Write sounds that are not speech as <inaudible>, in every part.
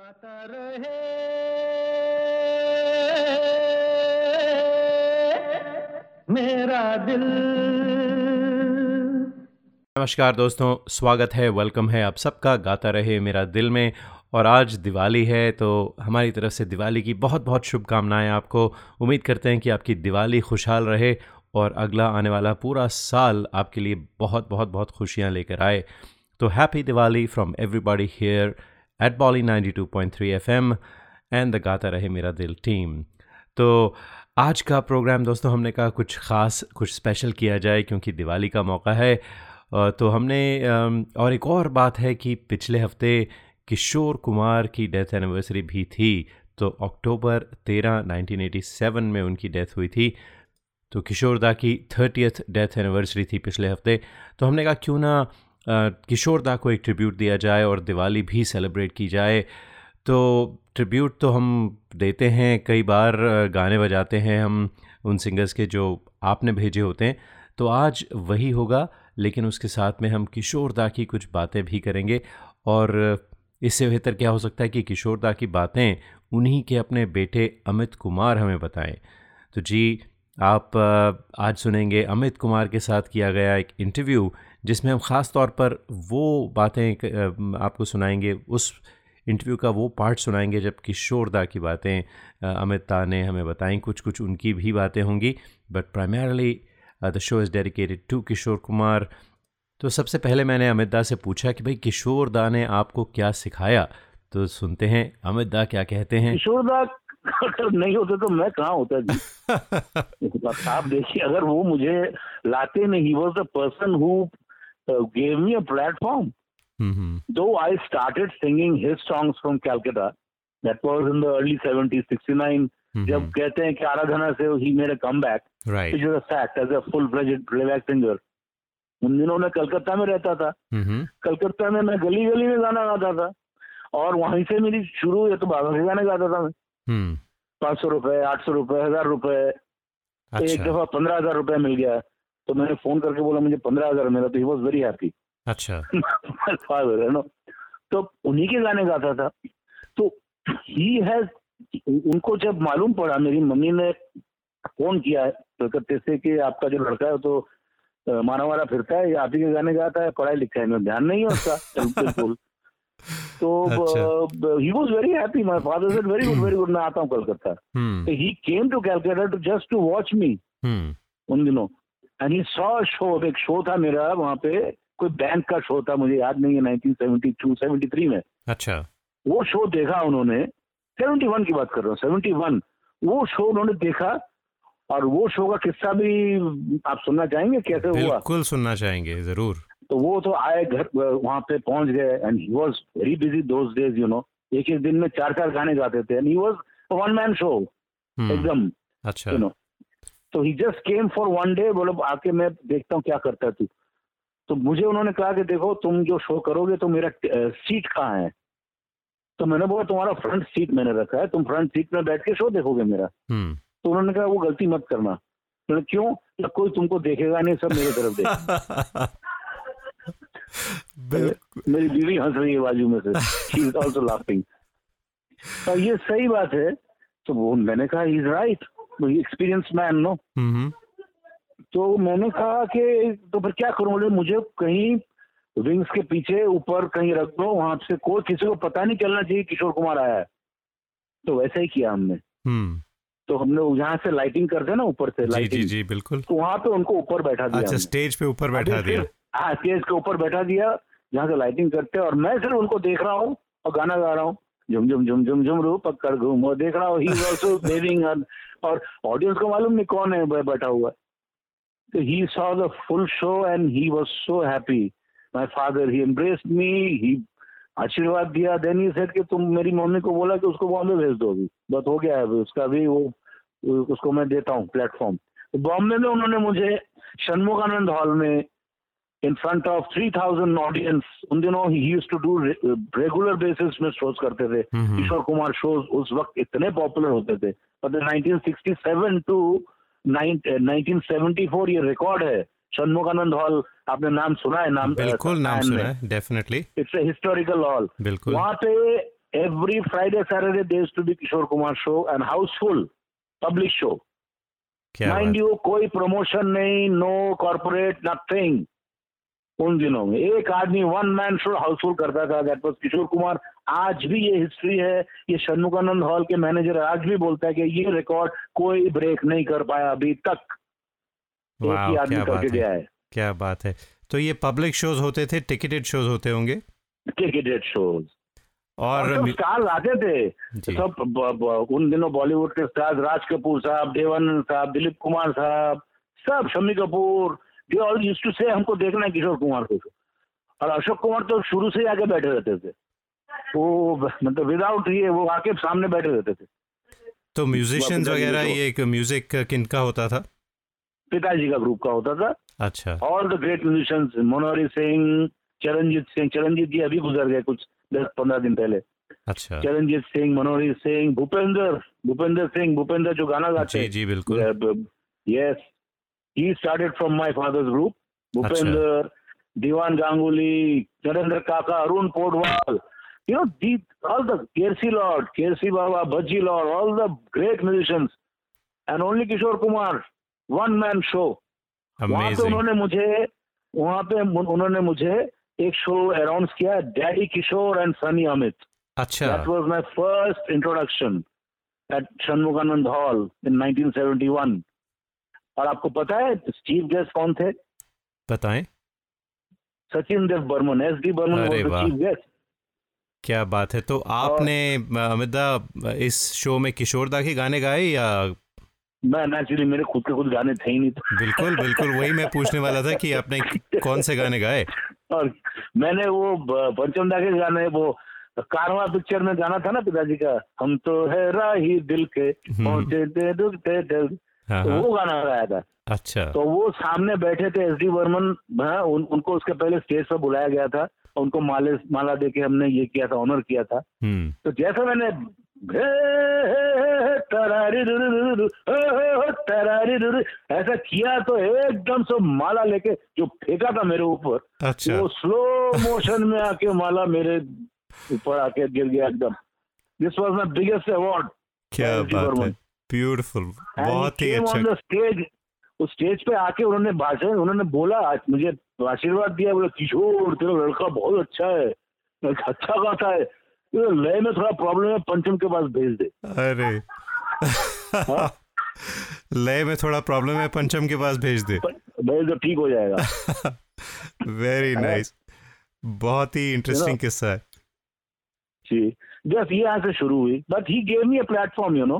गाता रहे। मेरा दिल। नमस्कार दोस्तों, स्वागत है वेलकम है आप सबका गाता रहे मेरा दिल में। और आज दिवाली है तो हमारी तरफ़ से दिवाली की बहुत बहुत शुभकामनाएँ आपको। उम्मीद करते हैं कि आपकी दिवाली खुशहाल रहे और अगला आने वाला पूरा साल आपके लिए बहुत बहुत बहुत खुशियाँ लेकर आए। तो happy Diwali from everybody here at Bolly 92.3 FM and the गाता रहे मेरा दिल टीम तो आज का प्रोग्राम दोस्तों हमने कहा कुछ ख़ास, कुछ स्पेशल किया जाए क्योंकि दिवाली का मौका है। तो हमने और एक और बात है कि पिछले हफ़्ते किशोर कुमार की डेथ एनिवर्सरी भी थी। तो अक्टूबर तेरह 1987 में उनकी डेथ हुई थी। तो किशोर दा की थर्टियथ डेथ एनिवर्सरी थी पिछले हफ़्ते। तो हमने कहा क्यों ना किशोर दा को एक ट्रिब्यूट दिया जाए और दिवाली भी सेलिब्रेट की जाए। तो ट्रिब्यूट तो हम देते हैं, कई बार गाने बजाते हैं हम उन सिंगर्स के जो आपने भेजे होते हैं। तो आज वही होगा, लेकिन उसके साथ में हम किशोर दा की कुछ बातें भी करेंगे। और इससे बेहतर क्या हो सकता है कि किशोर दा की बातें उन्हीं के अपने बेटे अमित कुमार हमें बताएँ। तो जी, आप आज सुनेंगे अमित कुमार के साथ किया गया एक इंटरव्यू जिसमें हम ख़ास तौर पर वो बातें आपको सुनाएँगे उस इंटरव्यू का वो पार्ट सुनाएँगे जब किशोरदा की बातें अमित ने हमें बताई। कुछ कुछ उनकी भी बातें होंगी but primarily the show is dedicated to Kishore Kumar. तो सबसे पहले मैंने अमित दा से पूछा कि भाई किशोर दा ने आपको क्या सिखाया? तो सुनते हैं अमित दा क्या कहते हैं? किशोर दा अगर नहीं होते तो मैं कहाँ होता जी? <laughs> आप देखिए अगर वो मुझे लाते नहीं was the person who gave me a platform though I started singing his songs from Calcutta that was in the early 70s 69 जब कहते हैं कि आराधना से ही made a comeback right. which is a fact as a full fledged playback singer. उन दिनों में कलकत्ता में रहता था। Mm-hmm. कलकत्ता में मैं गली गली में गाना गाता था। और वहीं से मेरी शुरू हुई तो बाबा के गाने गाता था मैं। हम्म। पाँच सौ रुपए आठ सौ रुपए हज़ार रुपए। अच्छा। एक दफ़ा पंद्रह हज़ार रुपए मिल गया। तो मैंने फ़ोन करके बोला मुझे पंद्रह हज़ार मिला। तो ही वॉज़ वेरी हैप्पी अच्छा। <laughs> फादर है नो? तो उन्हीं के गाने गाता था। तो ही हैज़ उनको जब मालूम पड़ा मेरी मम्मी ने फ़ोन किया है कलकत्ते से कि आपका जो लड़का है तो मारा मारा फिरता है आप ही के गाने गाता है पढ़ाई लिखाई में ध्यान नहीं है उसका बिल्कुल तो ही was very happy my father said very good very good मैं आता हूँ Calcutta. He came to Calcutta to just to watch me उन दिनों। ही सॉ शो एक शो था मेरा वहाँ पे कोई बैंक का शो था मुझे याद नहीं है 1972 73 में। अच्छा। वो शो देखा उन्होंने 71 की बात कर रहा हूँ 71 वो शो उन्होंने देखा और वो शो का किस्सा भी आप सुनना चाहेंगे कैसे हुआ? बिल्कुल सुनना चाहेंगे ज़रूर। तो वो तो आए घर वहाँ पे पहुँच गए and he was very busy those days you know एक एक दिन में चार चार गाने गाते थे and he was one man show एकदम अच्छा। यू नो तो he just came for one day बोलो आके मैं देखता हूँ क्या करता है तू. तो मुझे उन्होंने कहा कि देखो तुम जो शो करोगे तो मेरा सीट कहाँ है? तो मैंने बोला तुम्हारा फ्रंट सीट मैंने रखा है तुम फ्रंट सीट में बैठ के शो देखोगे मेरा. तो उन्होंने कहा वो गलती मत करना. तो क्यों? तो कोई तुमको देखेगा नहीं सब मेरे तरफ़ देखेगा <laughs> मेरी बीवी हंस रही है बाजू में से। शी इज़ आल्सो लाफिंग तो ये सही बात है। तो वो मैंने कहा is right experience man no तो मैंने कहा कि तो फिर क्या करूँ? बोले मुझे कहीं विंग्स के पीछे ऊपर कहीं रख दो वहाँ से कोई किसी को पता नहीं चलना चाहिए किशोर कुमार आया है। तो वैसा ही किया हमने। तो हमने जहाँ से लाइटिंग करते ना ऊपर से लाइटिंग जी जी बिल्कुल। तो वहाँ पे उनको ऊपर बैठा दिया अच्छा स्टेज पे ऊपर बैठा दिया। हाँ स्टेज के ऊपर बैठा दिया जहाँ से लाइटिंग करते और मैं सिर्फ़ उनको देख रहा हूँ और गाना गा रहा हूँ झुम झुम झुम झुम झुम रू पकड़ घूम और देख रहा हूँ ही वेविंग <laughs> और ऑडियंस को मालूम नहीं कौन है बैठा हुआ तो he saw the full show and he was so happy my father he embraced me he आशीर्वाद दिया। देन ही सेड कि तुम मेरी मम्मी को बोला कि उसको बॉम्बे भेज दो अभी। बस हो गया है अभी उसका भी वो, उसको मैं देता हूँ प्लेटफॉर्म बॉम्बे में उन्होंने मुझे षणमुखानंद हॉल में in front of three thousand audience उन दिनों he used to do regular basis में शोज़ करते थे। किशोर कुमार शोज़ उस वक्त इतने पॉपुलर होते थे। पर 1967 टू 1974 ये रिकॉर्ड है। षणमुखानंद हॉल आपने नाम सुना है? नाम बिल्कुल नाम सुना है definitely it's a historical hall बिल्कुल। वहाँ पे every Friday, Saturday there used to be Kishore show houseful, public show. क्या माइंड यू कोई प्रमोशन नहीं नो कॉर्पोरेट नथिंग उन दिनों में। एक आदमी वन मैन शो हाउसफुल करता था दैट वाज किशोर कुमार। आज भी ये हिस्ट्री है। ये षणमुखानंद हॉल के मैनेजर आज भी बोलता है कि ये रिकॉर्ड कोई ब्रेक नहीं कर पाया अभी तक। एक ही आदमी क्या करके बात गया है। है क्या बात है। तो ये पब्लिक शोज़ होते थे टिकटेड शोज़ होते होंगे? टिकटेड शोज़ और और स्टार्स आते थे। सब ब- ब- उन दिनों बॉलीवुड के स्टार्स राज कपूर साहब देवानंद साहब दिलीप कुमार साहब सब Shammi Kapoor they all used to say हमको देखना है किशोर कुमार को। और अशोक कुमार तो शुरू से ही आके बैठे रहते थे। वो मतलब विदाउट ये वो आके सामने बैठे रहते थे। तो म्यूजिशियंस वगैरह ये एक म्यूज़िक किनका होता था? पिताजी का ग्रुप का होता था। अच्छा। All the great musicians Manohari Singh Charanjit Singh Charanjit ji अभी गुजर गए कुछ दस पंद्रह दिन पहले। अच्छा। चरणजीत सिंह मनोहरी सिंह भूपेंद्र भूपेंद्र सिंह भूपेंद्र जो गाना गाते जी हैं जी बिल्कुल। yes, he started from my father's group. Bhupender, Diwan Ganguly, Narendra Kaka, Arun Podwal. You know, these, all the KRC Lord, KRC Baba, Bhaji Lord, all the great musicians. And only Kishore Kumar, one man show. वहाँ पे उन्होंने मुझे वहाँ पे उन्होंने मुझे एक show announce किया daddy Kishore and Sunny Amit अच्छा That was my first introduction at Shanmuganand Hall in 1971. और आपको पता है चीफ गेस्ट कौन थे? बताएँ। Sachin Dev Burman S D Burman chief guest. क्या बात है। तो आपने अमिता इस शो में किशोर दा के गाने गाए या? मैं नेचुरली मेरे खुद के खुद गाने थे ही नहीं तो। बिल्कुल बिल्कुल वही मैं पूछने वाला था कि आपने कौन से गाने गाए? और मैंने वो पंचम दा के गाने वो कारवा पिक्चर में गाना था ना पिताजी का हम तो है राही दिल के हम्म। पहुँचे थे दुख तो हाँ वो गाना गाया था। अच्छा। तो वो सामने बैठे थे एस डी वर्मन हाँ, उन, उनको उसके पहले स्टेज पर बुलाया गया था उनको माले माला दे के हमने ये किया था ऑनर किया था। हम्म। तो जैसे मैंने ऐसा किया तो एकदम से माला लेके जो फेंका था मेरे ऊपर अच्छा। वो स्लो मोशन में आके माला मेरे ऊपर आके गिर गया एकदम। This was my biggest award क्या बात है। ब्यूटीफुल बहुत ही अच्छा। स्टेज उस स्टेज पे आके उन्होंने भाषण उन्होंने बोला आज मुझे आशीर्वाद दिया बोले किशोर तेरा लड़का बहुत अच्छा है। अच्छा गाता है। ये लय में थोड़ा प्रॉब्लम है पंचम के पास भेज दे। अरे। लय में थोड़ा प्रॉब्लम है पंचम के पास भेज दे। भेज दो ठीक हो जाएगा। वेरी नाइस बहुत ही इंटरेस्टिंग किस्सा है। जी। बस ये यहाँ से शुरू हुई but he gave me a platform you know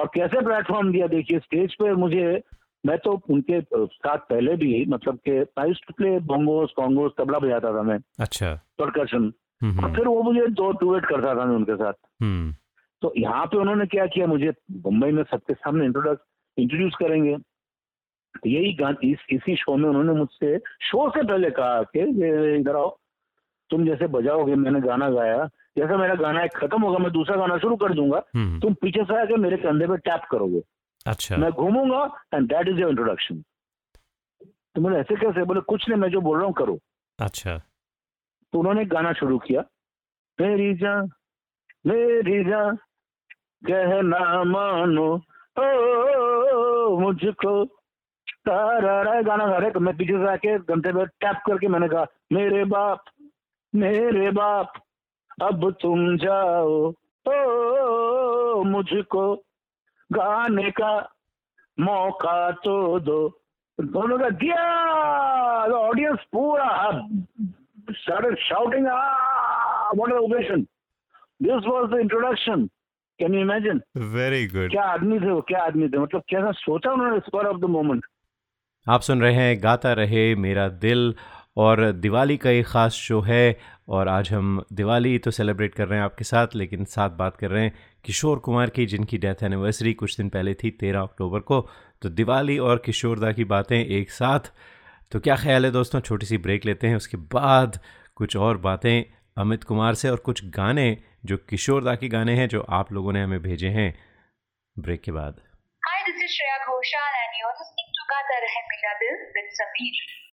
और कैसे प्लेटफॉर्म दिया? देखिए स्टेज पे मुझे मैं तो उनके साथ पहले भी मतलब के I to play bongos congas tabla बजाता था मैं। अच्छा। परकशन हम्म और फिर वो मुझे दो टूवेट करता था मैं उनके साथ। हम्म। तो यहाँ पे उन्होंने क्या किया? मुझे मुंबई में सबके सामने इंट्रोडक्स इंट्रोड्यूस करेंगे। तो यही गान इस इसी शो में उन्होंने मुझसे शो से पहले कहा कि इधर आओ। तुम जैसे बजाओगे मैंने गाना गाया जैसा मेरा गाना एक खत्म होगा मैं दूसरा गाना शुरू कर दूँगा हम्म। तुम पीछे से आके मेरे कंधे पे टैप करोगे। अच्छा। मैं घूमूँगा and that is your introduction तो मैंने ऐसे कैसे बोले कुछ नहीं मैं जो बोल रहा हूँ करो। अच्छा। तो उन्होंने गाना शुरू किया। मेरी जान मेरी जान कहना मानो। ओ मुझको तारा गाना गा रहे तो मैं पीछे से आके घंटे पे टैप करके मैंने कहा मेरे बाप मेरे बाप। अब तुम जाओ ओ मुझको गाने का मौका तो दो दोनों का दिया ऑडियंस पूरा started shouting, ah, what an ovation. This was the introduction. Can you imagine? Very good क्या आदमी थे वो क्या आदमी थे मतलब कैसा सोचा उन्होंने स्पर ऑफ़ द मोमेंट आप सुन रहे हैं गाता रहे मेरा दिल और दिवाली का एक ख़ास शो है और आज हम दिवाली तो सेलिब्रेट कर रहे हैं आपके साथ लेकिन साथ बात कर रहे हैं किशोर कुमार की जिनकी डेथ एनिवर्सरी कुछ दिन पहले थी तेरह अक्टूबर को। तो दिवाली और किशोरदा की बातें एक साथ। तो क्या ख्याल है दोस्तों? छोटी सी ब्रेक लेते हैं उसके बाद कुछ और बातें अमित कुमार से और कुछ गाने जो किशोरदा के गाने हैं जो आप लोगों ने हमें भेजे हैं। ब्रेक के बाद। Hi, this is Shreya Ghoshal and you're listening to Gata Rahe Dil with Sameer.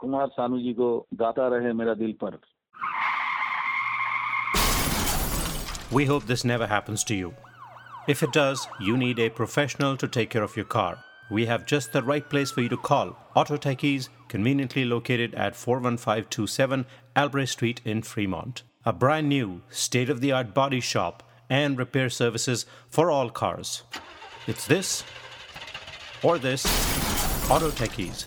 Kumar Sanu ji को गाता रहे मेरा दिल पर We hope this never happens to you. If it does, you need a professional to take care of your car. We have just the right place for you to call. Auto Techies, conveniently located at 41527 Albrecht Street in Fremont. A brand new, state of the art body shop and repair services for all cars. It's this or this. Auto Techies,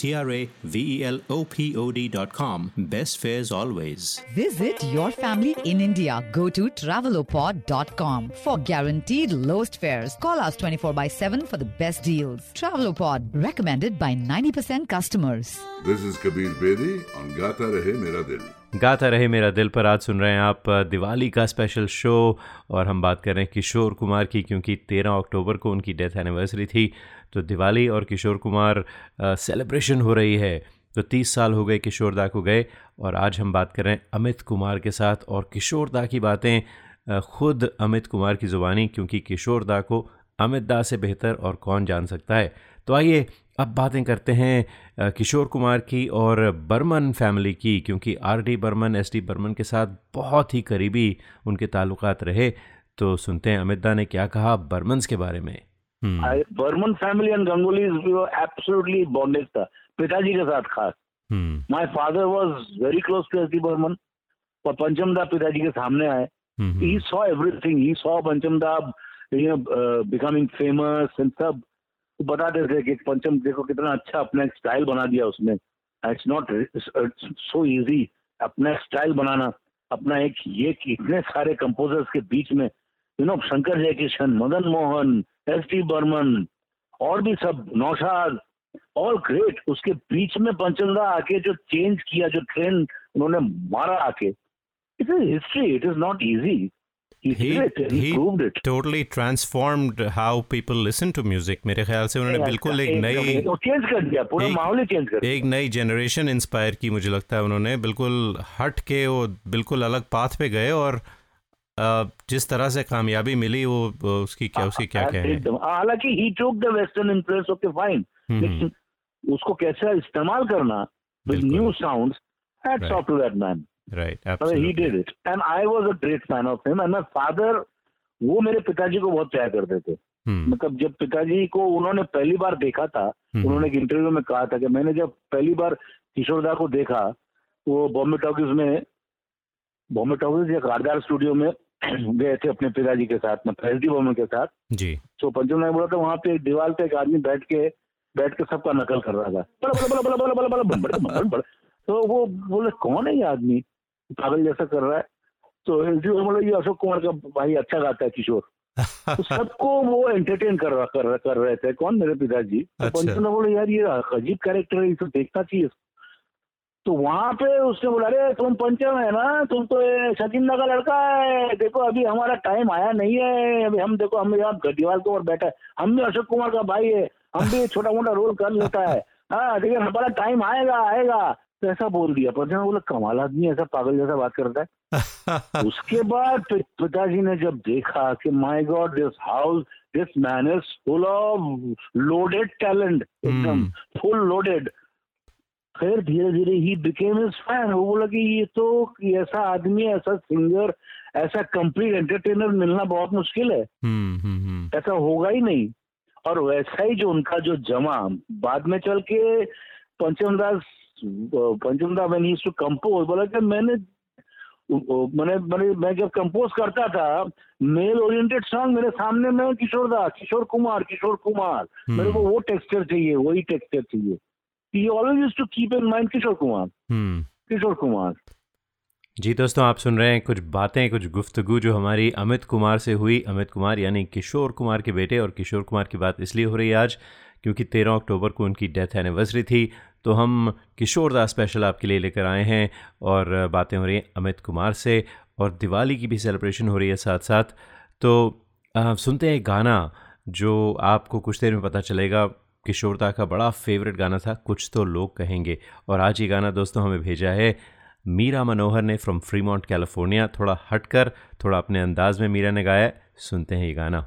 T R A V E L O P O D.com. Best fares always. Visit your family in India. Go to travelopod.com for guaranteed lowest fares. Call us 24 by 7 for the best deals. Travelopod, recommended by 90% customers. This is Kabir Bedi on Gata Rahe Mera Dil. गाता रहे मेरा दिल पर आज सुन रहे हैं आप दिवाली का स्पेशल शो और हम बात कर रहे हैं किशोर कुमार की क्योंकि 13 अक्टूबर को उनकी डेथ एनिवर्सरी थी तो दिवाली और किशोर कुमार सेलिब्रेशन हो रही है। तो 30 साल हो गए किशोर दा को गए और आज हम बात कर रहे हैं अमित कुमार के साथ और किशोर दा की बातें खुद अमित कुमार की ज़ुबानी क्योंकि किशोर दा को अमित दा से बेहतर और कौन जान सकता है। तो आइए अब बातें करते हैं किशोर कुमार की और बर्मन फैमिली की क्योंकि R D Burman, S D Burman के साथ बहुत ही करीबी उनके ताल्लुकात रहे। तो सुनते हैं अमित दा ने क्या कहा बर्मन्स के बारे में। Burman family and Ganguly absolutely bondage था पिताजी के साथ खास my father was very close to S D Burman और पंचम दा पिताजी के सामने आए he saw everything. He saw Pancham Da, you know, uh, becoming famous and सब वो बताते थे कि पंचम देखो कितना अच्छा अपना स्टाइल बना दिया उसने इट्स नॉट सो इजी अपना स्टाइल बनाना अपना एक ये इतने सारे कंपोजर्स के बीच में you know Shankar Jaikishan Madan Mohan S T Burman और भी सब नौशाद ऑल ग्रेट उसके बीच में पंचम दा आके जो चेंज किया जो ट्रेन उन्होंने मारा आके। It is history it is not easy he he, it he, proved it totally transformed how people listen to music मेरे ख्याल से उन्होंने बिल्कुल एक नई चेंज कर दिया पूरा माहौल ही चेंज कर दिया। एक नई जनरेशन इंस्पायर की मुझे लगता है उन्होंने। बिल्कुल हट के वो बिल्कुल अलग पाथ पे गए और जिस तरह से कामयाबी मिली वो उसकी क्या उसकी क्या क्या है हालाँकि he took the western influence okay fine hmm, लेकिन उसको कैसे इस्तेमाल करना with new sounds Right. off to that man. Right he absolutely did it. And I was a great fan of him. And my father, वो मेरे पिताजी को बहुत प्यार करते थे हम्म मतलब जब पिताजी को उन्होंने पहली बार देखा था हम्म। उन्होंने एक इंटरव्यू में कहा था कि मैंने जब पहली बार किशोरदा को देखा वो बॉम्बे टॉकीज में बॉम्बे टॉकीज या कारदार स्टूडियो में गए थे अपने पिताजी के साथ में एस डी के साथ जी तो पंचम नायक बोला था वहाँ पे दीवार पे एक आदमी बैठ के बैठ के सबका नकल कर रहा था तो वो बोले कौन है ये आदमी पागल जैसा कर रहा है तो एस डी ये अशोक कुमार का भाई अच्छा गाता है किशोर तो सबको वो एंटरटेन कर रहा कर, रहे थे कौन मेरे पिताजी अच्छा। तो पंचम ने बोले यार ये अजीब कैरेक्टर है इसको देखना चाहिए तो वहाँ पे उसने बोला अरे तुम पंचम है ना तुम तो सचिंदा का लड़का है। देखो अभी हमारा टाइम आया नहीं है। अभी हम देखो हम यहाँ दीवार के ऊपर बैठा है। हम भी अशोक कुमार का भाई है। हम भी छोटा मोटा रोल कर लेता है। हाँ लेकिन हमारा टाइम आएगा आएगा। तो ऐसा बोल दिया। पंचम ने बोला कमाल आदमी ऐसा पागल जैसा बात करता है। <laughs> उसके बाद पिताजी ने जब देखा कि my god this house this man is full of loaded talent एकदम हम्म। फुल लोडेड फिर धीरे धीरे ही बिकेम इज़ फ़ैन वो बोला कि ये तो ऐसा आदमी ऐसा सिंगर ऐसा कंप्लीट एंटरटेनर मिलना बहुत मुश्किल है। हम्म हम्म हम्म। ऐसा होगा ही नहीं। और वैसा ही जो उनका जो जमा बाद में चल के पंचमदास पंचमदास पंचम मैंने टू कंपोज बोला कि मैंने मैंने मैंने मैं जब कंपोज करता था मेल ओरिएंटेड सॉन्ग मेरे सामने में किशोर दास किशोर कुमार किशोर कुमार। मेरे को वो टेक्सचर चाहिए वही टेक्सचर चाहिए। Use to keep in mind Kishore Kumar hmm Kishore Kumar ji दोस्तों आप सुन रहे हैं कुछ बातें कुछ गुफ्तगु जो हमारी अमित कुमार से हुई। अमित कुमार यानी किशोर कुमार के बेटे और किशोर कुमार की बात इसलिए हो रही है आज क्योंकि तेरह अक्टूबर को उनकी डेथ एनिवर्सरी थी। तो हम किशोर दा स्पेशल आपके लिए लेकर आए हैं और बातें हो रही हैं अमित कुमार से और दिवाली की भी सेलिब्रेशन हो रही है साथ साथ तो आ, सुनते हैं गाना जो आपको कुछ देर में पता चलेगा। किशोर दा का बड़ा फेवरेट गाना था, कुछ तो लोग कहेंगे और आज ये गाना दोस्तों हमें भेजा है मीरा मनोहर ने फ्रॉम फ्रीमॉन्ट कैलिफ़ोर्निया थोड़ा हटकर, थोड़ा अपने अंदाज में मीरा ने गाया। सुनते हैं ये गाना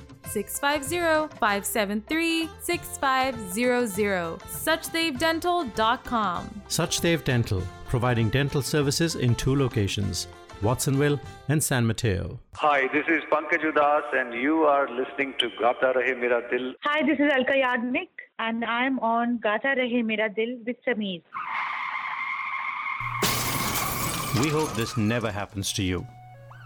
650-573-6500. SuchDaveDental.com. Suchdev Dental, providing dental services in two locations, Watsonville and San Mateo. Hi, this is Pankaj Udas and you are listening to Gata Rahe Mera Dil. Hi, this is Alka Yagnik and I'm on Gata Rahe Mera Dil with Sameer. We hope this never happens to you.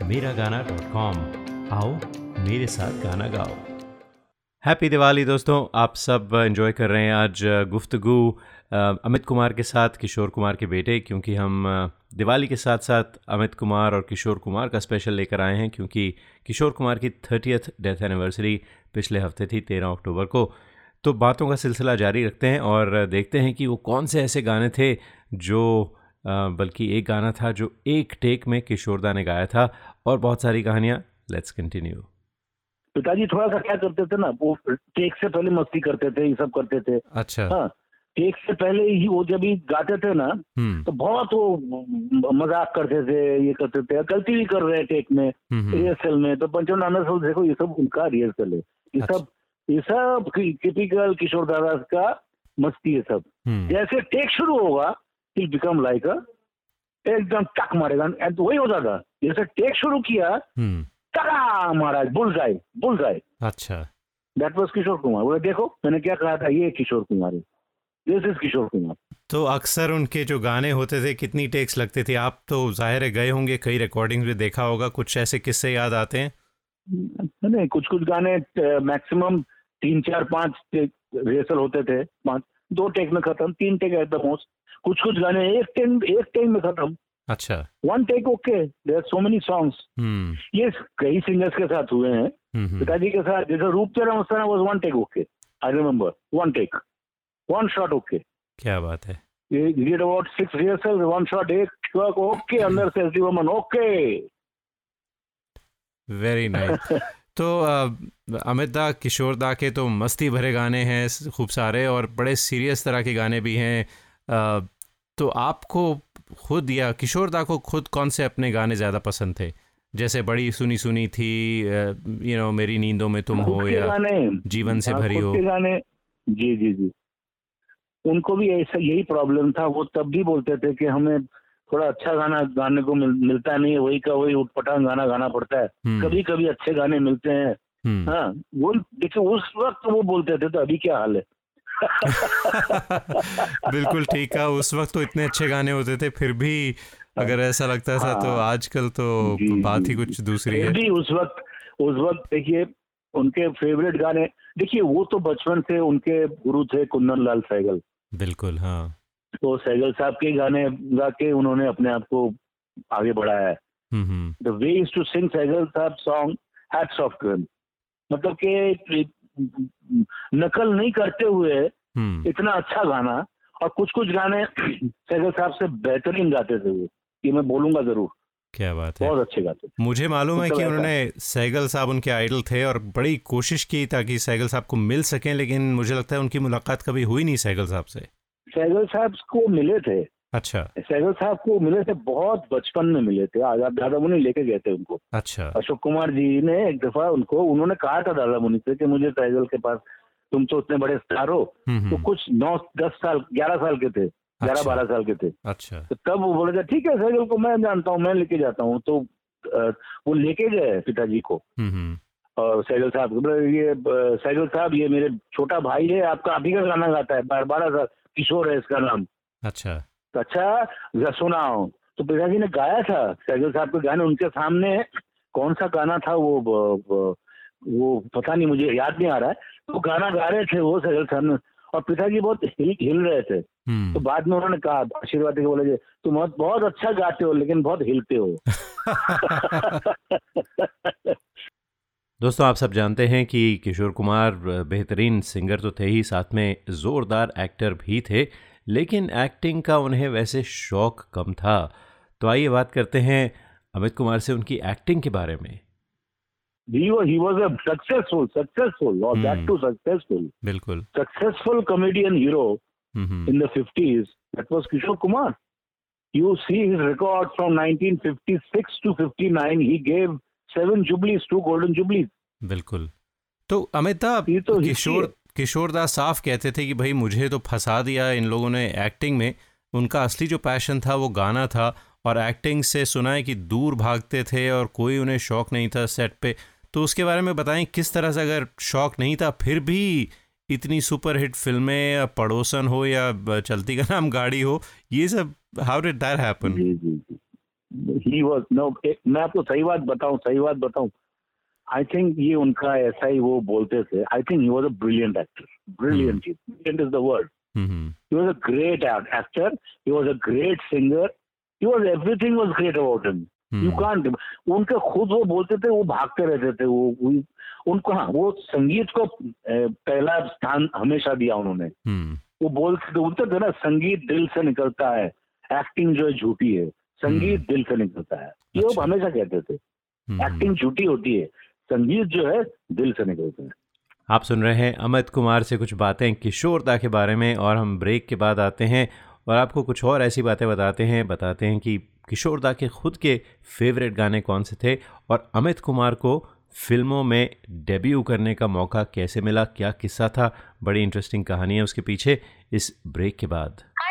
Miragana.com. आओ, मेरे साथ गाना गाओ। Happy Diwali दोस्तों। आप सब enjoy कर रहे हैं आज गुफ्तगु अमित कुमार के साथ, किशोर कुमार के बेटे, क्योंकि हम दिवाली के साथ साथ अमित कुमार और किशोर कुमार का स्पेशल लेकर आए हैं, क्योंकि किशोर कुमार की थर्टियथ डेथ एनिवर्सरी पिछले हफ़्ते थी, तेरह अक्टूबर को। तो बातों का सिलसिला जारी रखते हैं और देखते हैं कि वो कौन से ऐसे गाने थे जो बल्कि एक गाना था जो एक टेक में किशोरदा ने गाया था। और बहुत सारी कहानियाँ। लेट्स कंटिन्यू पिताजी थोड़ा सा क्या करते थे ना वो टेक से पहले मस्ती करते थे ये सब करते थे। अच्छा। हाँ टेक से पहले ही वो जब ही गाते थे ना तो बहुत वो मज़ाक करते थे ये करते थे गलती भी कर रहे हैं टेक में रिहर्सल में। तो पंचम नाना सब देखो ये सब उनका रिहर्सल है। ये सब ये सब टिपिकल किशोर दादा का मस्ती है सब। जैसे टेक शुरू होगा इल बिकम लाइक एकदम टक मारेगा वही होता था जैसे टेक शुरू किया तड़ा महाराज बुल जाए बुल जाए अच्छा। That was Kishore Kumar. वो देखो मैंने क्या कहा था? ये किशोर कुमार है। This is Kishore Kumar. तो अक्सर उनके जो गाने होते थे कितनी टेक्स लगते थे? आप तो ज़ाहिर है गए होंगे कई रिकॉर्डिंग्स भी देखा होगा। कुछ ऐसे किस्से याद आते हैं? नहीं कुछ कुछ गाने मैक्सिमम तीन चार पाँच रिहर्सल होते थे। पाँच दो टेक में खत्म तीन टेक एट द मोस्ट कुछ कुछ गाने एक टेक एक टेक में खत्म। अच्छा। One take okay there so many songs ये कई सिंगर्स के साथ हुए हैं। पिताजी के साथ जैसे रूप तेरा मस्ताना was one take okay I remember one take one shot okay क्या बात है। We did about six rehearsals, one shot, एक truck, okay, अंदर से S D okay. Very nice <laughs> तो अमित दा किशोर दा के तो मस्ती भरे गाने हैं खूब सारे और बड़े सीरियस तरह के गाने भी हैं। तो आपको खुद या किशोर दा को खुद कौन से अपने गाने ज़्यादा पसंद थे? जैसे बड़ी सुनी सुनी थी यू नो मेरी नींदों में तुम हो या जीवन से हाँ, भरी हो। गाने जी जी जी। उनको भी ऐसा यही प्रॉब्लम था वो तब भी बोलते थे कि हमें थोड़ा अच्छा गाना गाने को मिल, मिलता नहीं है वही का वही उठपटांग गाना गाना पड़ता है। हम्म। कभी कभी अच्छे गाने मिलते हैं। हम्म। हाँ वो देखिए उस वक्त वो बोलते थे तो अभी क्या हाल है? बिल्कुल ठीक है उस वक्त तो इतने अच्छे गाने होते थे फिर भी अगर ऐसा लगता था तो हाँ। आजकल तो बात ही कुछ दूसरी है। उस वक्त उस वक्त देखिए उनके फेवरेट गाने देखिए वो तो बचपन से उनके गुरु थे कुंदन लाल सहगल। बिल्कुल हाँ। तो सहगल साहब के गाने गा के उन्होंने अपने आप को आगे बढ़ाया। है the way is to sing Saigal Sahab song hats of to मतलब कि नकल नहीं करते हुए हम्म। इतना अच्छा गाना और कुछ कुछ गाने <clears throat> सहगल साहब से बेहतरीन गाते थे वो ये मैं बोलूँगा ज़रूर। क्या बात है। बहुत अच्छे गाते थे। मुझे मालूम है कि उन्होंने सैगल साहब उनके आइडल थे और बड़ी कोशिश की ताकि सैगल साहब को मिल सकें लेकिन मुझे लगता है उनकी मुलाकात कभी हुई नहीं सैगल साहब से। सहगल साहब को मिले थे। अच्छा। सहगल साहब को मिले थे बहुत बचपन में मिले थे। आज़ाद दादा मुनि लेके गए थे उनको। अच्छा। अशोक कुमार जी ने एक दफ़ा उनको उन्होंने कहा था दादा मुनि से कि मुझे सहगल के पास तुम तो उतने बड़े स्टार हो हम्म, तो हम्म, कुछ नौ दस साल ग्यारह साल के थे ग्यारह अच्छा। बारह साल के थे। अच्छा। तो तब वो बोले थे ठीक है सहगल को मैं जानता हूँ मैं लेके जाता हूँ। तो वो लेके गए पिताजी को। हम्म, और सहगल साहब ये सहगल साहब ये मेरे छोटा भाई है आपका अभी का गाना गाता है बारह साल किशोर है इसका नाम। अच्छा। तो अच्छा जरा सुनाओ। तो पिताजी ने गाया था सहगल साहब के गाने उनके सामने कौन सा गाना था वो ब- ब- वो पता नहीं मुझे याद नहीं आ रहा है। तो गाना गा रहे थे वो सहगल साहब ने। और पिताजी बहुत हिल हिल रहे थे। हम्म, तो बाद में उन्होंने कहा आशीर्वाद के बोले तुम बहुत बहुत अच्छा गाते हो लेकिन बहुत हिलते हो। <laughs> दोस्तों आप सब जानते हैं कि किशोर कुमार बेहतरीन सिंगर तो थे ही साथ में ज़ोरदार एक्टर भी थे। लेकिन एक्टिंग का उन्हें वैसे शौक कम था तो आइए बात करते हैं अमित कुमार से उनकी एक्टिंग के बारे में he was a successful successful or that Hmm. too successful बिल्कुल successful comedian hero hmm, hmm, in the 50s that was Kishore Kumar. You see his record from 1956 to 59. He gave seven jubilees, two golden jubilees. बिल्कुल तो अमिताभ तो किशोर है। किशोर दास साफ़ कहते थे कि भाई मुझे तो फंसा दिया इन लोगों ने एक्टिंग में। उनका असली जो पैशन था वो गाना था और एक्टिंग से सुना है कि दूर भागते थे और कोई उन्हें शौक नहीं था सेट पे। तो उसके बारे में बताएँ, किस तरह से अगर शौक नहीं था, फिर भी इतनी सुपरहिट फ़िल्में या पड़ोसन हो या चलती का नाम गाड़ी हो, ये सब how did that happen he was no मैं आपको सही बात बताऊँ, सही बात बताऊँ। आई थिंक ये उनका ऐसा ही वो बोलते थे I think he was a brilliant actor brilliant brilliant is the word he was a great act- actor. He was a great singer. He was everything was great about him. You can't उनके खुद वो बोलते थे वो भागते रहते थे वो उनको हाँ वो संगीत को पहला स्थान हमेशा दिया उन्होंने। वो बोलते थे बोलते थे ना संगीत दिल से निकलता है एक्टिंग जो है झूठी है संगीत दिल से निकलता है। ये वो हमेशा कहते थे। एक्टिंग झूठी होती है। संगीत जो है दिल से निकलता है। आप सुन रहे हैं अमित कुमार से कुछ बातें किशोरदा के बारे में और हम ब्रेक के बाद आते हैं और आपको कुछ और ऐसी बातें बताते हैं बताते हैं कि किशोरदा के खुद के फेवरेट गाने कौन से थे और अमित कुमार को फ़िल्मों में डेब्यू करने का मौका कैसे मिला क्या किस्सा था? बड़ी इंटरेस्टिंग कहानी है उसके पीछे इस ब्रेक के बाद। Hi,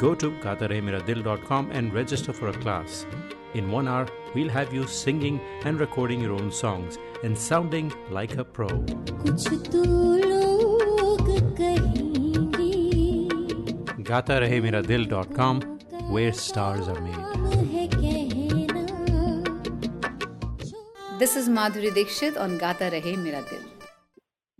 Go to gatarehmeradil.com and register for a class. In one hour, we'll have you singing and recording your own songs and sounding like a pro. कुछ तो लोग कहेंगे gatarehmeradil.com where stars are made. है कहना This is Madhuri Dixit on Gata Rahe Mera Dil.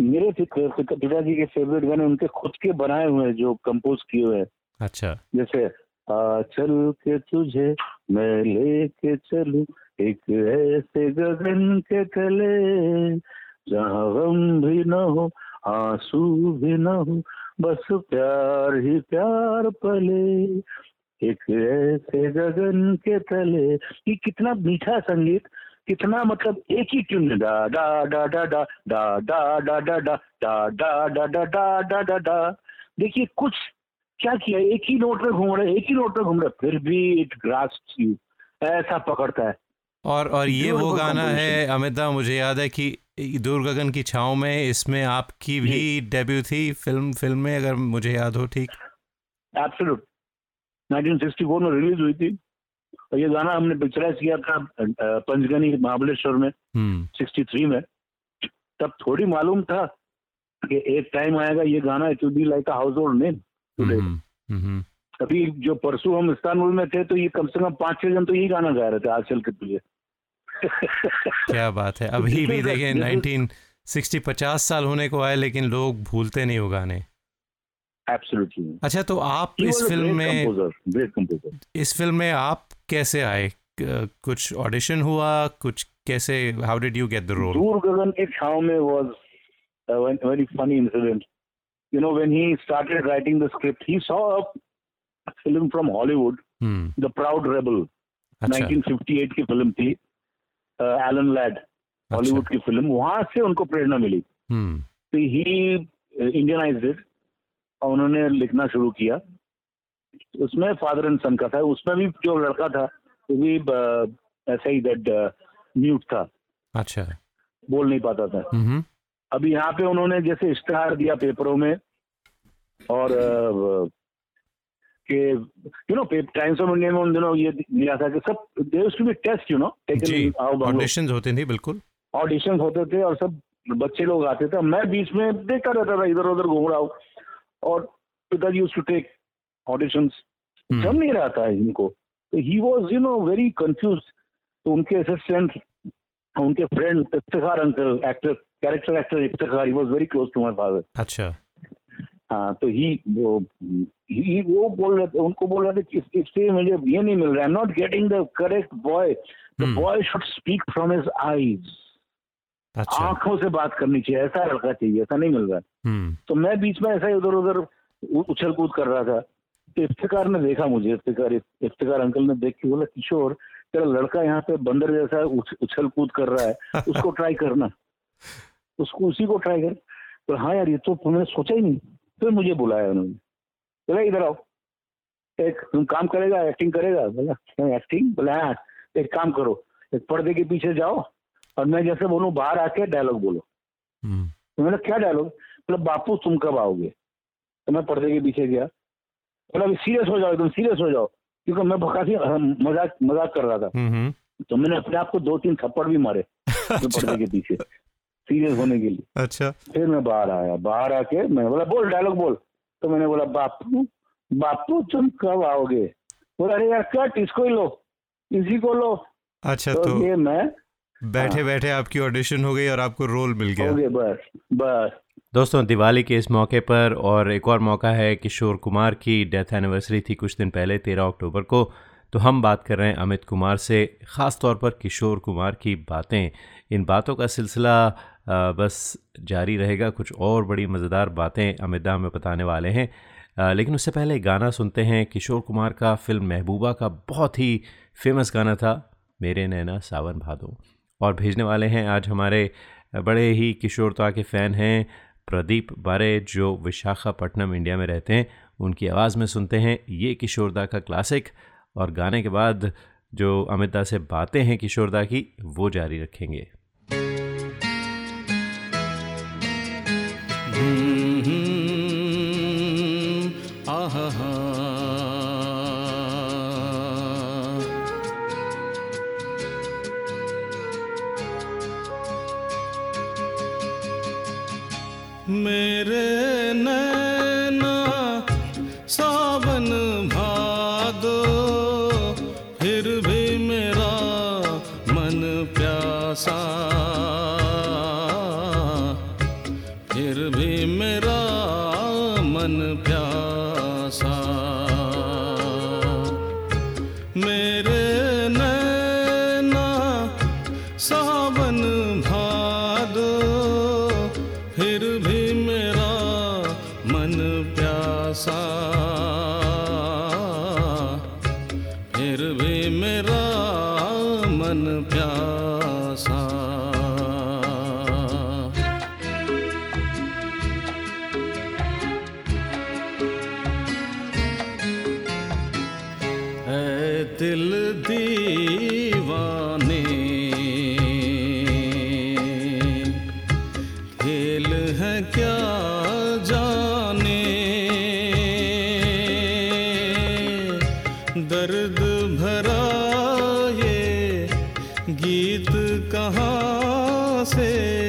मेरे पिता- पिता- पिताजी के फेवरेट गाने उनके खुद के बनाए हुए हैं जो कंपोज किए हुए हैं अच्छा जैसे आ चल के तुझे मैं लेके चलू एक ऐसे गगन के तले जहाँ गम भी न हो आँसू भी न हो बस प्यार ही प्यार पले एक ऐसे गगन के तले ये कितना मीठा संगीत कितना मतलब एक ही ट्यून डा डा डा डा डा डा डा डा डा डा डा डा डा डा डा डा डा डा देखिए कुछ क्या किया? एक ही नोट में घूम रहे एक ही नोट में घूम रहे फिर भी इट ग्रास्प यू ऐसा पकड़ता है। और और ये वो गाना है composition. अमिता मुझे याद है कि दूर गगन की छाव में इसमें आपकी भी डेब्यू थी फ़िल्म फ़िल्म में अगर मुझे याद हो ठीक। एब्सोल्यूट 1964 में रिलीज़ हुई थी। और ये गाना हमने पिक्चराइज किया था पंचगनी महाबलेश्वर में हम्म। 63 में। तब थोड़ी मालूम था कि एक टाइम आएगा ये गाना it will be like a household name hmm, hmm अभी जो परसों हम इस्तानबुल में थे तो ये कम से कम पाँच छह जन तो यही गाना गा रहे थे आज चल के तुझे। क्या बात है। अभी भी देखें 1960 50 साल होने को आए लेकिन लोग भूलते नहीं वो गाने। एब्सोल्युटली अच्छा तो आप इस फ़िल्म में कंपोजर इस फ़िल्म में आप कैसे आए? कुछ ऑडिशन हुआ? कुछ कैसे how did you get the role दूर गगन की छाव में ve- very funny incident. You know, when he started writing the script, he saw a film from Hollywood, hmm The Proud Rebel, अच्छा। 1958 की फ़िल्म थी एलन लैड हॉलीवुड की फ़िल्म वहाँ से उनको प्रेरणा मिली। हम्म तो ही इंडियनाइज और उन्होंने लिखना शुरू किया। उसमें फादर एंड सन का था उसमें भी जो लड़का था वो भी ऐसा ही दैट म्यूट था। अच्छा। बोल नहीं पाता था। अभी यहाँ पे उन्होंने जैसे इश्तेहार दिया पेपरों में और कि you know Times of India में उन दिनों ये दिया था कि सब there to be test you know ji auditions होते थे बिल्कुल। ऑडिशन होते थे और सब बच्चे लोग आते थे। मैं बीच में देखता रहता था इधर उधर घूम रहा हूँ। और पिताजी यूज़ टू टेक ऑडिशन जम नहीं रहा था इनको। तो he was you know very confuse तो उनके असिस्टेंट उनके friend Iftikhar uncle actor character actor Iftikhar he was very close to my father अच्छा। हाँ तो ही वो ही वो बोल रहे थे उनको बोल रहे थे कि इससे मुझे ये नहीं मिल रहा है। Not getting the correct boy the boy should speak from his eyes अच्छा। आँखों से बात करनी चाहिए। ऐसा लड़का चाहिए ऐसा नहीं मिल रहा है। हम्म तो मैं बीच में ऐसा ही उधर उधर उछल कूद कर रहा था। तो इफ्तिकार ने देखा मुझे इफ्तिकार इफ्तिकार अंकल ने देख के बोला किशोर तेरा लड़का यहाँ पे बंदर जैसा उछ, उछल कूद कर रहा है <laughs> उसको ट्राई करना। उसको उसी को ट्राई कर। तो हाँ यार ये तो मैंने सोचा ही नहीं। फिर मुझे बुलाया उन्होंने। बोला इधर आओ। एक तुम काम करेगा एक्टिंग करेगा? बोला एक्टिंग बोला हाँ एक काम करो। एक पर्दे के पीछे जाओ और मैं जैसे बोलूँ बाहर आके डायलॉग बोलो। तो मैंने क्या डायलॉग बोला बापू तुम कब आओगे? तो मैं पर्दे के पीछे गया। बोला अभी सीरियस हो जाओ एकदम सीरियस हो जाओ। क्योंकि मैं काफ़ी मज़ाक मज़ाक कर रहा था। हम्म तो मैंने अपने आप को दो तीन थप्पड़ भी मारे <laughs> पर्दे के पीछे। सीरियस होने के लिए। अच्छा। फिर मैं बाहर आया। बाहर आके मैंने बोला बोल डायलॉग बोल। तो मैंने बोला बापू बापू तुम कब आओगे? बोला अरे यार कट इसको ही लो। इसी को लो। अच्छा तो, तो ये मैं बैठे बैठे आपकी ऑडिशन हो गई और आपको रोल मिल गया। हो बस बस। दोस्तों दिवाली के इस मौके पर और एक और मौका है किशोर कुमार की डेथ एनिवर्सरी थी कुछ दिन पहले तेरह अक्टूबर को। तो हम बात कर रहे हैं अमित कुमार से ख़ास तौर पर किशोर कुमार की बातें। इन बातों का सिलसिला बस जारी रहेगा, कुछ और बड़ी मज़ेदार बातें अमित हमें बताने वाले हैं। लेकिन उससे पहले गाना सुनते हैं, किशोर कुमार का फ़िल्म महबूबा का, बहुत ही फ़ेमस गाना था, मेरे नैना सावन भादो। और भेजने वाले हैं आज हमारे बड़े ही किशोरता के फ़ैन हैं, प्रदीप बारे, जो विशाखापट्टनम इंडिया में रहते हैं। उनकी आवाज़ में सुनते हैं, ये किशोरदा का क्लासिक और गाने के बाद जो अमिता से बातें हैं किशोरदा की, वो जारी रखेंगे। आहा गीत कहाँ से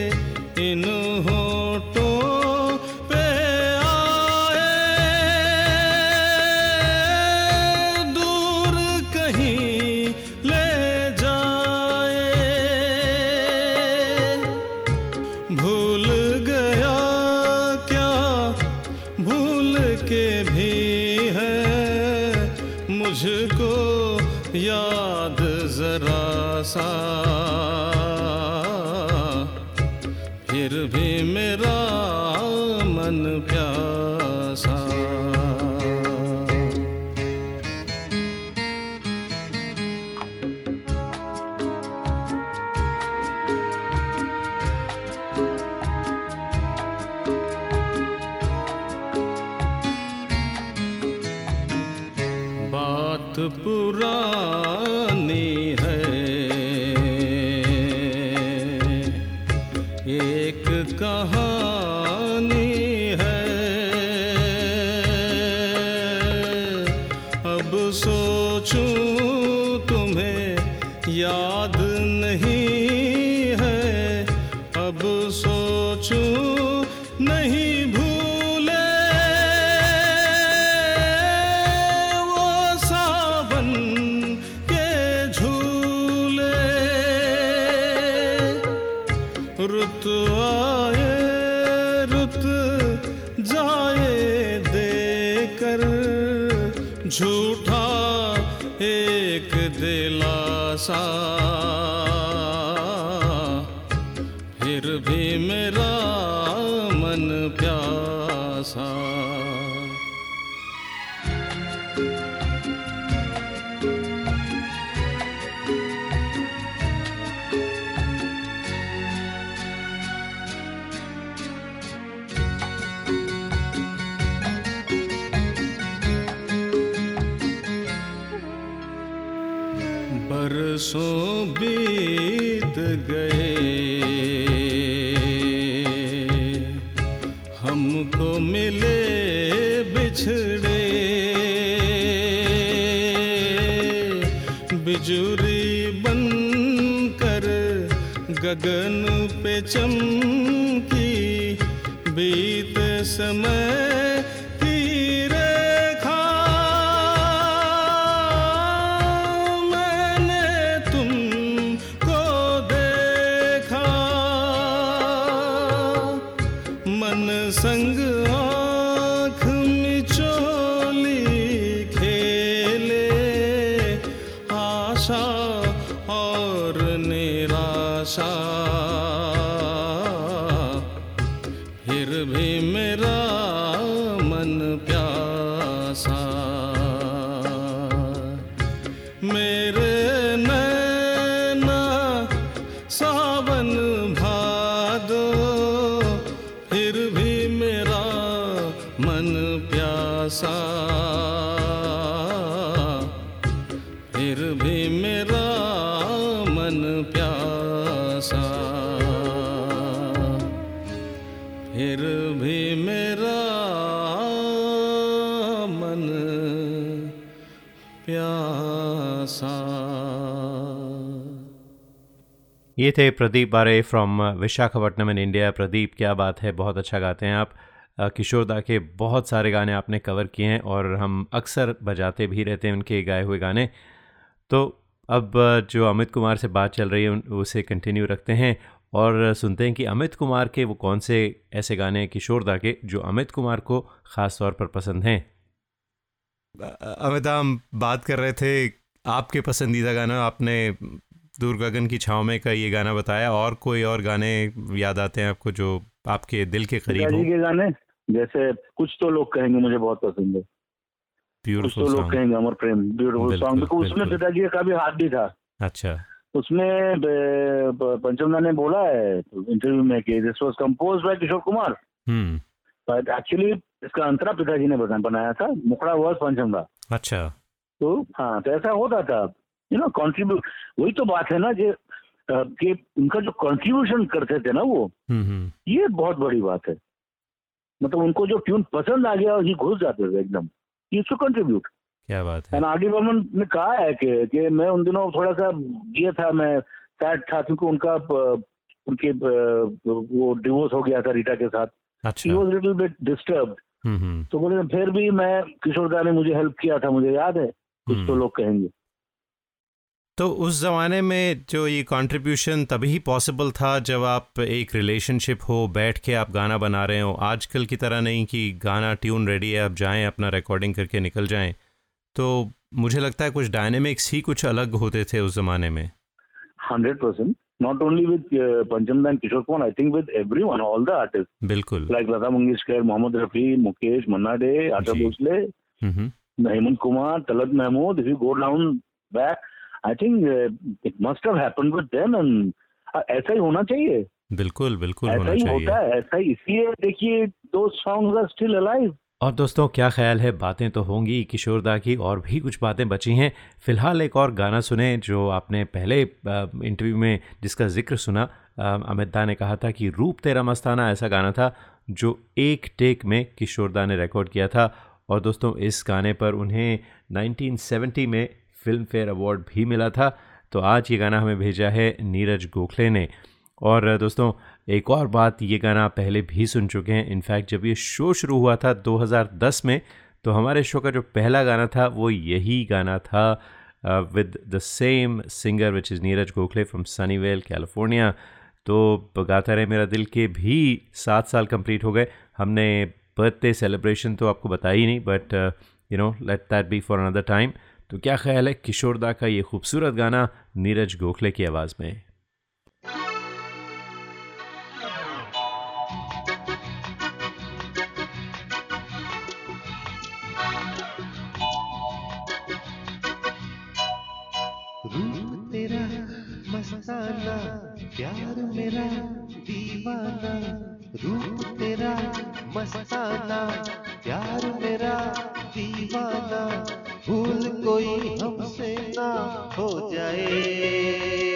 मेरा मन प्यासा। बरसों चमकी बीत समय ये थे Pradeep Bare from Visakhapatnam in India Pradeep क्या बात है? बहुत अच्छा गाते हैं आप। अ, किशोर दा के बहुत सारे गाने आपने कवर किए हैं और हम अक्सर बजाते भी रहते हैं उनके गाए हुए गाने। तो अब जो अमित कुमार से बात चल रही है उसे कंटिन्यू रखते हैं और सुनते हैं कि अमित कुमार के वो कौन से ऐसे गाने हैं किशोर दा के जो अमित कुमार को ख़ास तौर पर पसंद हैं? अमित हम बात कर रहे थे आपके पसंदीदा गाना। आपने दूर गगन की छाँव में का ये गाना बताया और कोई और गाने याद आते हैं आपको जो आपके दिल के करीब हो? के गाने? जैसे कुछ तो लोग कहेंगे मुझे बहुत पसंद है। कुछ तो लोग कहेंगे अमर प्रेम ब्यूटीफुल सॉन्ग उसमें पिताजी का भी हाथ भी था। अच्छा। उसमें पंचमदा ने बोला है इंटरव्यू में कि this was compose by Kishore Kumar but actually इसका अंतरा पिताजी ने बनाया था मुखड़ा वर्स पंचमदा। अच्छा। तो हाँ तो ऐसा होता था। यू नो कंट्रीब्यूट वही तो बात है ना कि कि उनका जो कंट्रीब्यूशन करते थे ना वो हम्म हम्म। ये बहुत बड़ी बात है। मतलब उनको जो ट्यून पसंद आ गया ये घुस जाते थे एकदम। ये उसको कंट्रीब्यूट क्या बात है। डी बर्मन ने कहा है कि कि मैं उन दिनों थोड़ा सा ये था मैं सैड था क्योंकि उनका उनके वो डिवोर्स हो गया था रीटा के साथ। अच्छा। He was little bit disturb तो बोले फिर भी मैं किशोर दा ने मुझे हेल्प किया था मुझे याद है। कुछ तो हम्म। लोग कहेंगे। तो उस ज़माने में जो ये कंट्रीब्यूशन तभी पॉसिबल था जब आप एक रिलेशनशिप हो बैठ के आप गाना बना रहे हो। आजकल की तरह नहीं कि गाना ट्यून रेडी है आप जाएँ अपना रिकॉर्डिंग करके निकल जाएँ। तो मुझे लगता है कुछ डायनेमिक्स ही कुछ अलग होते थे उस ज़माने में। Hundred percent not only with Pancham then Kishore Kumar I think with every one all the artist बिल्कुल। Like Lata Mangeshkar Mohammed Rafi Mukesh Manna Dey ji. Bhosle Hemant Kumar Talat Mahmood if you go down back I think it must have happened with them and ऐसा ही होना चाहिए। बिल्कुल बिल्कुल ऐसा होना ही चाहिए। होता है ऐसा ही। इसलिए देखिए दो सॉन्ग्स आर स्टिल अलाइव और दोस्तों क्या ख्याल है? बातें तो होंगी किशोर दा की और भी कुछ बातें बची हैं। फ़िलहाल एक और गाना सुने जो आपने पहले इंटरव्यू में जिसका ज़िक्र सुना अमित दा ने कहा था कि रूप तेरा मस्ताना ऐसा गाना था जो एक टेक में किशोर दा ने रिकॉर्ड किया था। और दोस्तों इस गाने पर उन्हें 1970 में फ़िल्म फेयर अवार्ड भी मिला था। तो आज ये गाना हमें भेजा है नीरज गोखले ने। और दोस्तों, एक और बात, ये गाना पहले भी सुन चुके हैं। इनफैक्ट, जब ये शो शुरू हुआ था 2010 में तो हमारे शो का जो पहला गाना था, वो यही गाना था with the same singer which is Neeraj Gokhale from Sunnyvale California तो गाता रहे मेरा दिल के भी सात साल कंप्लीट हो गए। हमने बर्थडे सेलिब्रेशन तो आपको बताया ही नहीं but you know let that be for another time तो क्या ख्याल है किशोरदा का ये खूबसूरत गाना नीरज गोखले की आवाज़ में? प्यार मेरा, दीवाना। रूप तेरा, मस्ताना, प्यार मेरा, दीवाना। भूल कोई हमसे ना हो जाए।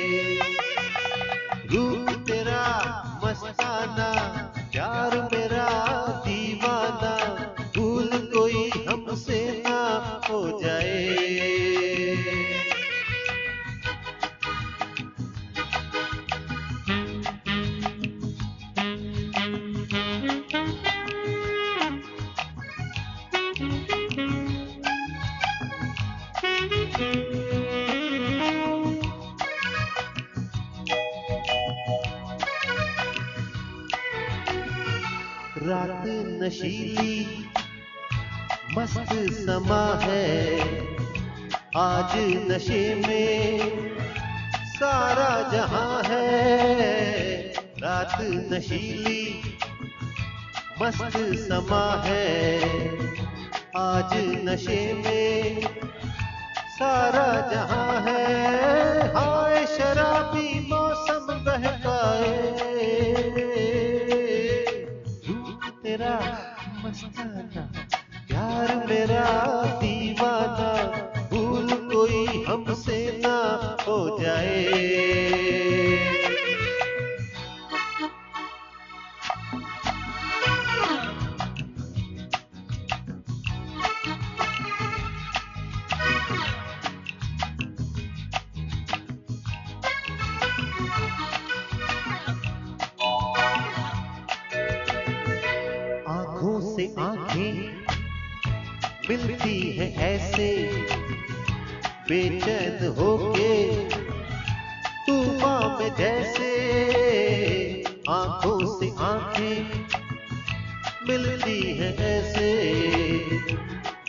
मिलती है ऐसे,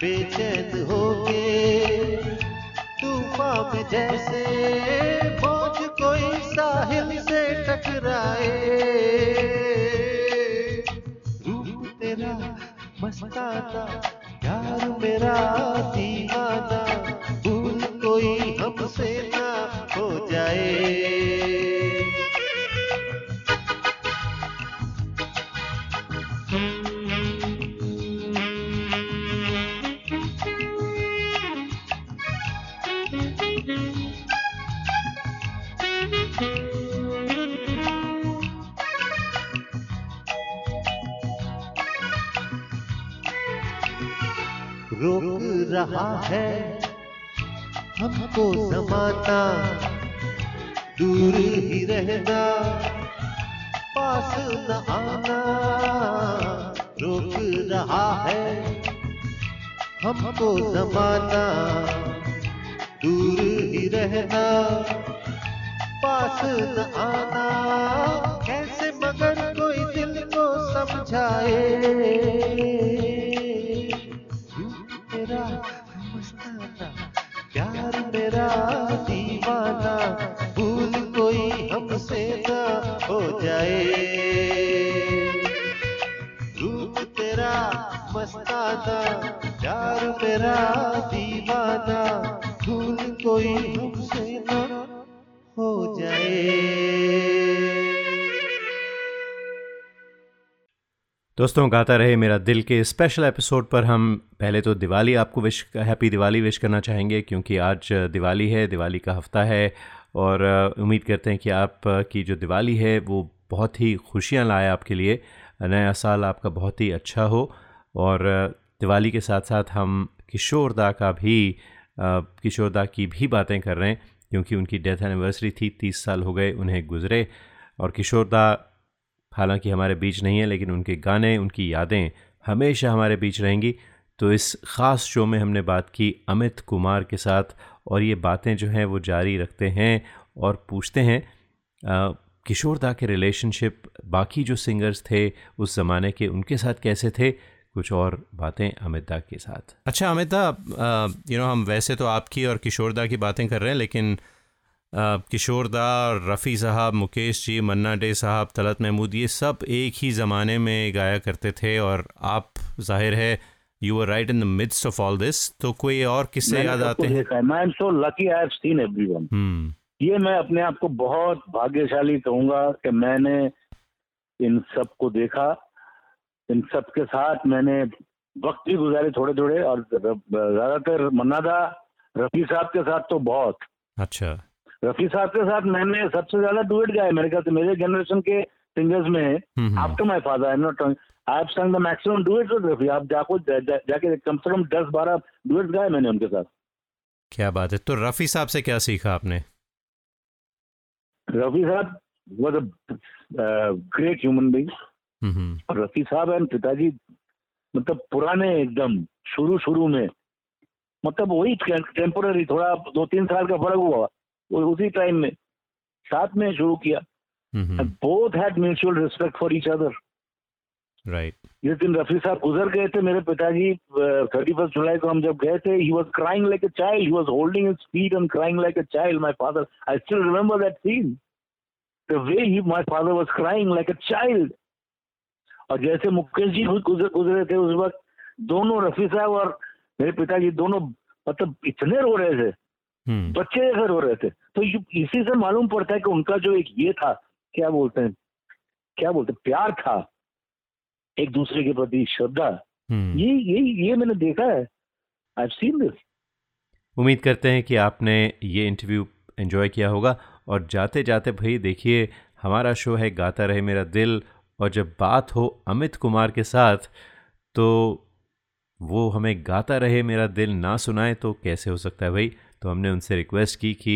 बेचैन होके। तूफ़ान में जैसे मौज कोई साहिल से टकराए। रूप तेरा, मस्ताना यार मेरा, दीवाना। है। हमको जमाना दूर ही रहना, पास न आना, रोक रहा है। हमको जमाना दूर ही रहना, पास न आना, कैसे मगर कोई दिल को समझाए? दोस्तों, गाता रहे मेरा दिल के स्पेशल एपिसोड पर हम, पहले तो दिवाली आपको विश हैप्पी दिवाली विश करना चाहेंगे, क्योंकि आज दिवाली है, दिवाली का हफ़्ता है, और उम्मीद करते हैं कि आप की जो दिवाली है, वो बहुत ही खुशियाँ लाए आपके लिए, नया साल आपका बहुत ही अच्छा हो, और दिवाली के साथ साथ हम किशोरदा का भी किशोरदा की भी बातें कर रहे हैं, क्योंकि उनकी डेथ एनिवर्सरी थी, तीस साल हो गए उन्हें गुजरे, और किशोरदा हालाँकि हमारे बीच नहीं है लेकिन उनके गाने उनकी यादें हमेशा हमारे बीच रहेंगी। तो इस ख़ास शो में हमने बात की अमित कुमार के साथ और ये बातें जो हैं वो जारी रखते हैं और पूछते हैं अ, किशोर दा के रिलेशनशिप बाकी जो सिंगर्स थे उस ज़माने के उनके साथ कैसे थे? कुछ और बातें अमिता के साथ। अच्छा अमिता यू नो हम वैसे तो आपकी और किशोरदा की बातें कर रहे हैं लेकिन अ, किशोरदा रफ़ी साहब मुकेश जी मन्ना डे साहब तलत महमूद ये सब एक ही ज़माने में गाया करते थे और आप ज़ाहिर है you are right in the mids of all this तो कोई और किस्से याद आते हैं? मैं am so lucky I have seen everyone ये मैं अपने आप को बहुत भाग्यशाली कहूँगा कि मैंने इन सबको देखा। इन सब के साथ मैंने वक्त भी गुजारे थोड़े थोड़े और ज़्यादातर मन्नादा रफी साहब के साथ तो बहुत। अच्छा। रफी साहब के साथ मैंने सबसे ज़्यादा डुएट गाए मेरे ख्याल से मेरे जनरेशन के सिंगर्स में after my father I not I have sung the maximum duets with Rafi आप जाको जाके कम से कम दस बारह डुएट्स गाए मैंने उनके साथ। क्या बात है। तो रफ़ी साहब से क्या सीखा आपने? Rafi Sahab was a great human being और रफी साहब एंड पिताजी मतलब पुराने एकदम शुरू शुरू में मतलब वही टेम्पोररी थोड़ा दो तीन साल का फ़र्क हुआ। उसी टाइम में साथ में शुरू किया। Both had mutual respect for each other right जिस दिन रफी साहब गुजर गए थे मेरे पिताजी थर्टी फ़र्स्ट जुलाई को हम जब गए थे he was crying like a child he was holding his feet and crying like a child my father I still remember that scene the way he my father was crying like a child और जैसे मुकेश जी खुद गुजर गुजरे थे उस वक्त दोनों रफी साहब और मेरे पिताजी दोनों मतलब इतने रो रहे थे। बच्चे जैसे रो रहे थे तो इसी से मालूम पड़ता है कि उनका जो एक ये था क्या बोलते हैं क्या बोलते हैं प्यार था एक दूसरे के प्रति श्रद्धा। ये ये ये मैंने देखा है। आई सीन दिस उम्मीद करते हैं कि आपने ये इंटरव्यू एंजॉय किया होगा। और जाते जाते भाई देखिए हमारा शो है गाता रहे मेरा दिल। और जब बात हो अमित कुमार के साथ तो वो हमें गाता रहे मेरा दिल ना सुनाए तो कैसे हो सकता है भाई? तो हमने उनसे रिक्वेस्ट की कि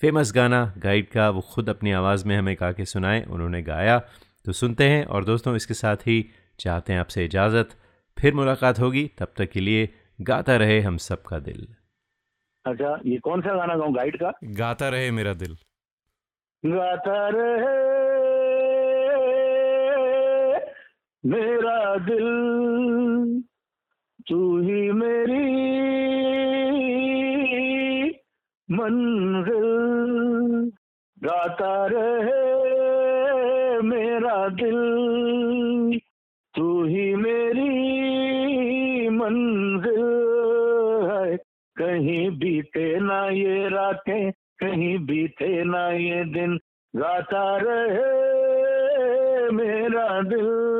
फ़ेमस गाना गाइड का वो खुद अपनी आवाज़ में हमें गा के सुनाए। उन्होंने गाया तो सुनते हैं और दोस्तों इसके साथ ही चाहते हैं आपसे इजाज़त। फिर मुलाकात होगी तब तक के लिए गाता रहे हम सबका दिल। अच्छा ये कौन सा गाना गाऊं गाइड का? गाता रहे मेरा दिल। गाता रहे मेरा दिल तू ही मेरी मंजिल गाता रहे मेरा दिल। तू ही मेरी मंजिल है। कहीं बीते ना ये रातें, कहीं बीते ना ये दिन। गाता रहे मेरा दिल।